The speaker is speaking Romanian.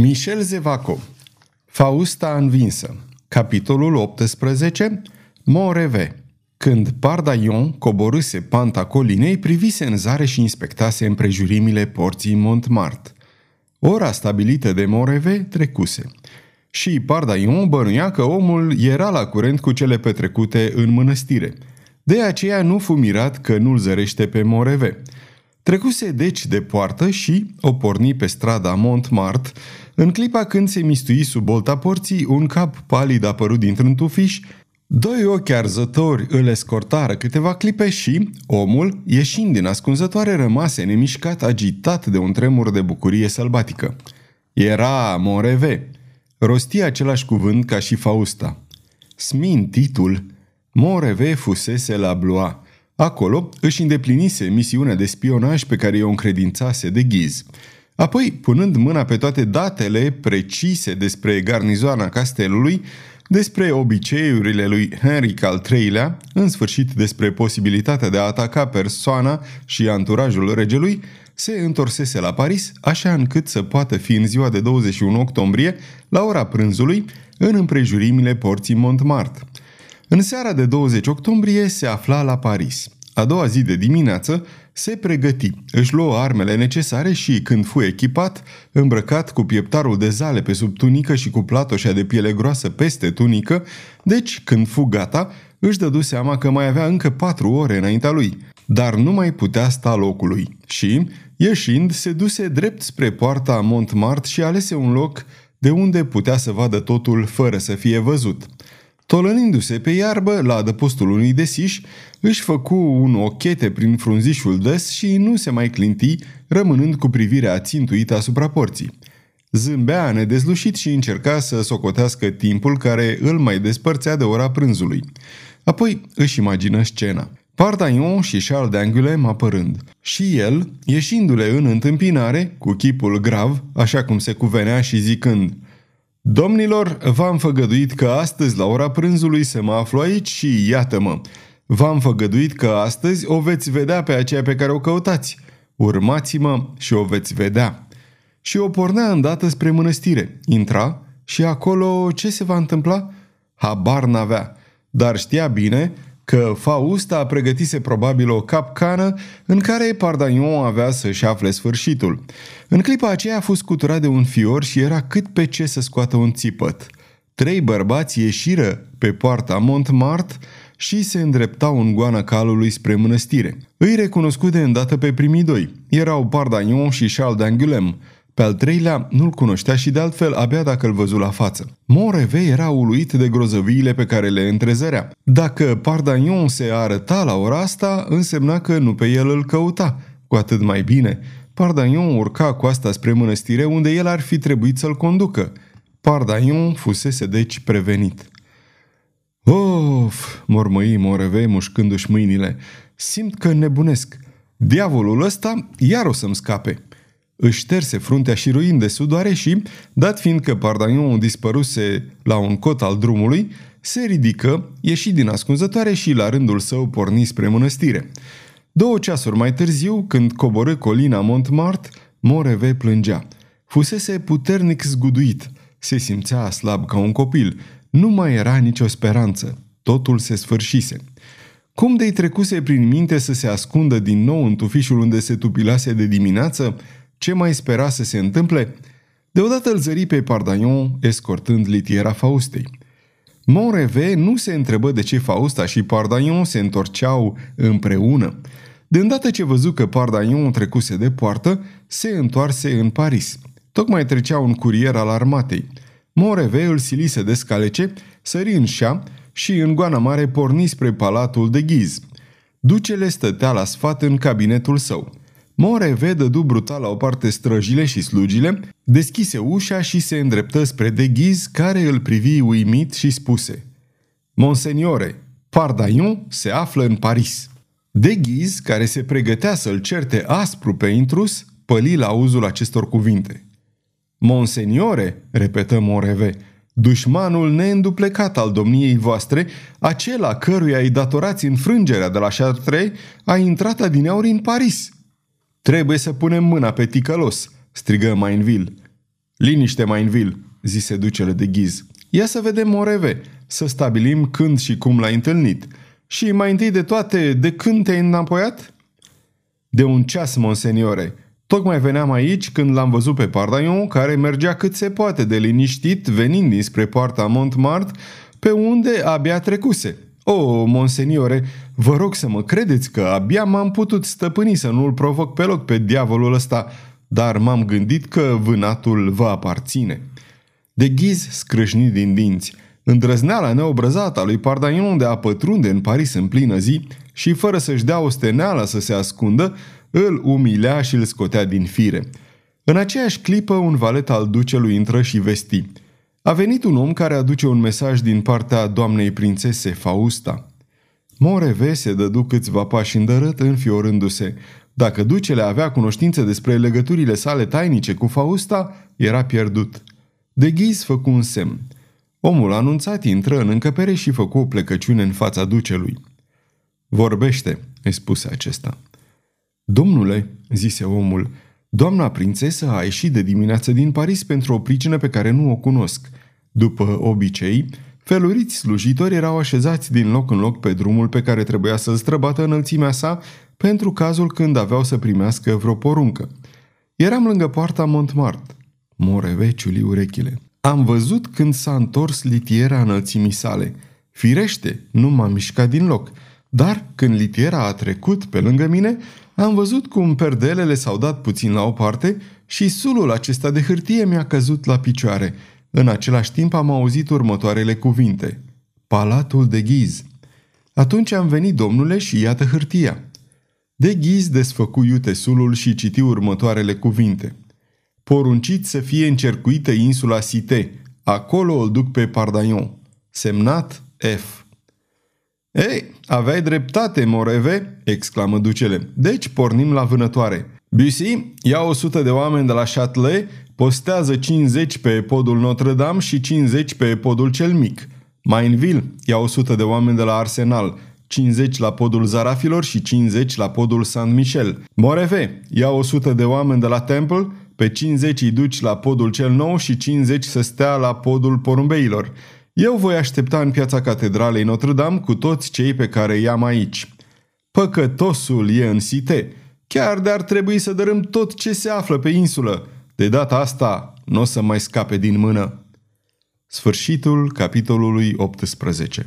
Michel Zevaco Fausta învinsă Capitolul 18 Moreve Când Pardaion coborâse panta colinei, privise în zare și inspectase împrejurimile porții Montmartre. Ora stabilită de Moreve trecuse. Și Pardaion bănuia că omul era la curent cu cele petrecute în mănăstire. De aceea nu fu mirat că nu-l zărește pe Moreve. Trecuse deci de poartă și o porni pe strada Montmartre, în clipa când se mistui sub bolta porții, un cap palid apărut dintr-un tufiș, doi ochi arzători îl escortară câteva clipe și, omul, ieșind din ascunzătoare, rămase nemișcat, agitat de un tremur de bucurie sălbatică. Era Moreve. Rostia același cuvânt ca și Fausta. Smintitul, Moreve fusese la Blois. Acolo își îndeplinise misiunea de spionaj pe care o încredințase de ghiz. Apoi, punând mâna pe toate datele precise despre garnizoana castelului, despre obiceiurile lui Henric al III-lea, în sfârșit despre posibilitatea de a ataca persoana și anturajul regelui, se întorsese la Paris, așa încât să poată fi în ziua de 21 octombrie, la ora prânzului, în împrejurimile porții Montmartre. În seara de 20 octombrie se afla la Paris. A doua zi de dimineață se pregăti, își luă armele necesare și, când fu echipat, îmbrăcat cu pieptarul de zale pe sub tunică și cu platoșa de piele groasă peste tunică, deci, când fu gata, își dădu seama că mai avea încă patru ore înaintea lui, dar nu mai putea sta locului. Și, ieșind, se duse drept spre poarta Montmartre și alese un loc de unde putea să vadă totul fără să fie văzut – Tolănindu-se pe iarbă, la adăpostul unui desiș, își făcu un ochete prin frunzișul des și nu se mai clinti, rămânând cu privirea ațintuită asupra porții. Zâmbea nedezlușit și încerca să socotească timpul care îl mai despărțea de ora prânzului. Apoi își imagină scena. Pardaion și Charles d'Angulem apărând. Și el, ieșindu-le în întâmpinare, cu chipul grav, așa cum se cuvenea și zicând – Domnilor, v-am făgăduit că astăzi la ora prânzului să mă aflu aici și iată-mă. V-am făgăduit că astăzi o veți vedea pe aceea pe care o căutați. Urmați-mă și o veți vedea. Și o pornea îndată spre mănăstire. Intra și acolo ce se va întâmpla? Habar n-avea, dar știa bine că Fausta pregătise probabil o capcană în care Pardagnon avea să-și afle sfârșitul. În clipa aceea a fost scuturat de un fior și era cât pe ce să scoată un țipăt. Trei bărbați ieșiră pe poarta Montmartre și se îndreptau în goana calului spre mănăstire. Îi recunoscu de îndată pe primii doi. Erau Pardagnon și Charles d'Angulem, pe al treilea nu-l cunoștea și de altfel abia dacă îl văzu la față. Moreve era uluit de grozăviile pe care le întrezărea. Dacă Pardagnon se arăta la ora asta, însemna că nu pe el îl căuta. Cu atât mai bine. Pardagnon urca cu asta spre mănăstire unde el ar fi trebuit să-l conducă. Pardagnon fusese deci prevenit. Of, mormăi Moreve mușcându-și mâinile. Simt că nebunesc. Diavolul ăsta iar o să-mi scape. Își șterse fruntea și ruind de sudoare și, dat fiind că Pardagnon dispăruse la un cot al drumului, se ridică, ieși din ascunzătoare și la rândul său porni spre mănăstire. Două ceasuri mai târziu, când coborâ colina Montmartre, Moreve plângea. Fusese puternic zguduit. Se simțea slab ca un copil. Nu mai era nicio speranță. Totul se sfârșise. Cum de-i trecuse prin minte să se ascundă din nou în tufișul unde se tupilase de dimineață, ce mai spera să se întâmple? Deodată îl zări pe Pardagnon escortând litiera Faustei. Monreve nu se întrebă de ce Fausta și Pardagnon se întorceau împreună. De îndată ce văzu că Pardagnon trecuse de poartă, se întoarse în Paris. Tocmai trecea un curier al armatei. Moreve îl silise de scalece, sări în șa și în goana mare porni spre palatul de ghiz. Ducele stătea la sfat în cabinetul său. Moreve dădu brutal la o parte străjile și slugile, deschise ușa și se îndreptă spre deghiz, care îl privi uimit și spuse Monseniore, Pardaion se află în Paris. Deghiz, care se pregătea să-l certe aspru pe intrus, păli la auzul acestor cuvinte. Monseniore, repetă Moreve, dușmanul neînduplecat al domniei voastre, acela căruia îi datorați înfrângerea de la Chartres, a intrat adineauri în Paris – Trebuie să punem mâna pe ticălos, strigă Mainville. Liniște, Mainville, zise ducele de ghiz. Ia să vedem Moreve, să stabilim când și cum l-ai întâlnit. Și mai întâi de toate, de când te-ai înapoiat? De un ceas, monseniore. Tocmai veneam aici când l-am văzut pe Pardaion, care mergea cât se poate de liniștit, venind dinspre poarta Montmartre, pe unde abia trecuse. O, monseniore, vă rog să mă credeți că abia m-am putut stăpâni să nu-l provoc pe loc pe diavolul ăsta, dar m-am gândit că vânatul vă aparține. De ghiz scrâșni din dinți. Îndrăzneala neobrăzată a lui Pardaion de a pătrunde în Paris în plină zi și fără să-și dea o steneală să se ascundă, îl umilea și îl scotea din fire. În aceeași clipă, un valet al ducelui intră și vesti. A venit un om care aduce un mesaj din partea doamnei prințese Fausta. Moreve se dădu câțiva pași îndărât, înfiorându-se. Dacă ducele avea cunoștință despre legăturile sale tainice cu Fausta, era pierdut. De ghiz făcu un semn. Omul anunțat intră în încăpere și făcu o plecăciune în fața ducelui. Vorbește, îi spuse acesta. Domnule, zise omul, doamna prințesă a ieșit de dimineață din Paris pentru o pricină pe care nu o cunosc. După obicei, feluriți slujitori erau așezați din loc în loc pe drumul pe care trebuia să-l străbată înălțimea sa pentru cazul când aveau să primească vreo poruncă. Eram lângă poarta Montmartre. Moreve ciuli urechile. Am văzut când s-a întors litiera înălțimii sale. Firește, nu m-am mișcat din loc. Dar când litiera a trecut pe lângă mine, am văzut cum perdelele s-au dat puțin la o parte și sulul acesta de hârtie mi-a căzut la picioare. În același timp am auzit următoarele cuvinte. Palatul de ghiz. Atunci am venit, domnule, și iată hârtia. De ghiz desfăcu iute sulul și citi următoarele cuvinte. Poruncit să fie încercuită insula Site. Acolo îl duc pe Pardaion. Semnat F. Ei, aveai dreptate, Moreve!" exclamă ducele. Deci pornim la vânătoare. Bussy, ia 100 de oameni de la Châtelet, postează 50 pe podul Notre-Dame și 50 pe podul cel mic. Mainville, ia 100 de oameni de la Arsenal, 50 la podul Zarafilor și 50 la podul Saint-Michel. Moreve, ia 100 de oameni de la Temple, pe 50 îi duci la podul cel nou și 50 să stea la podul porumbeilor. Eu voi aștepta în piața catedralei Notre-Dame cu toți cei pe care i-am aici. Păcătosul e în site. Chiar de-ar trebui să dărâm tot ce se află pe insulă. De data asta nu o să mai scape din mână. Sfârșitul capitolului 18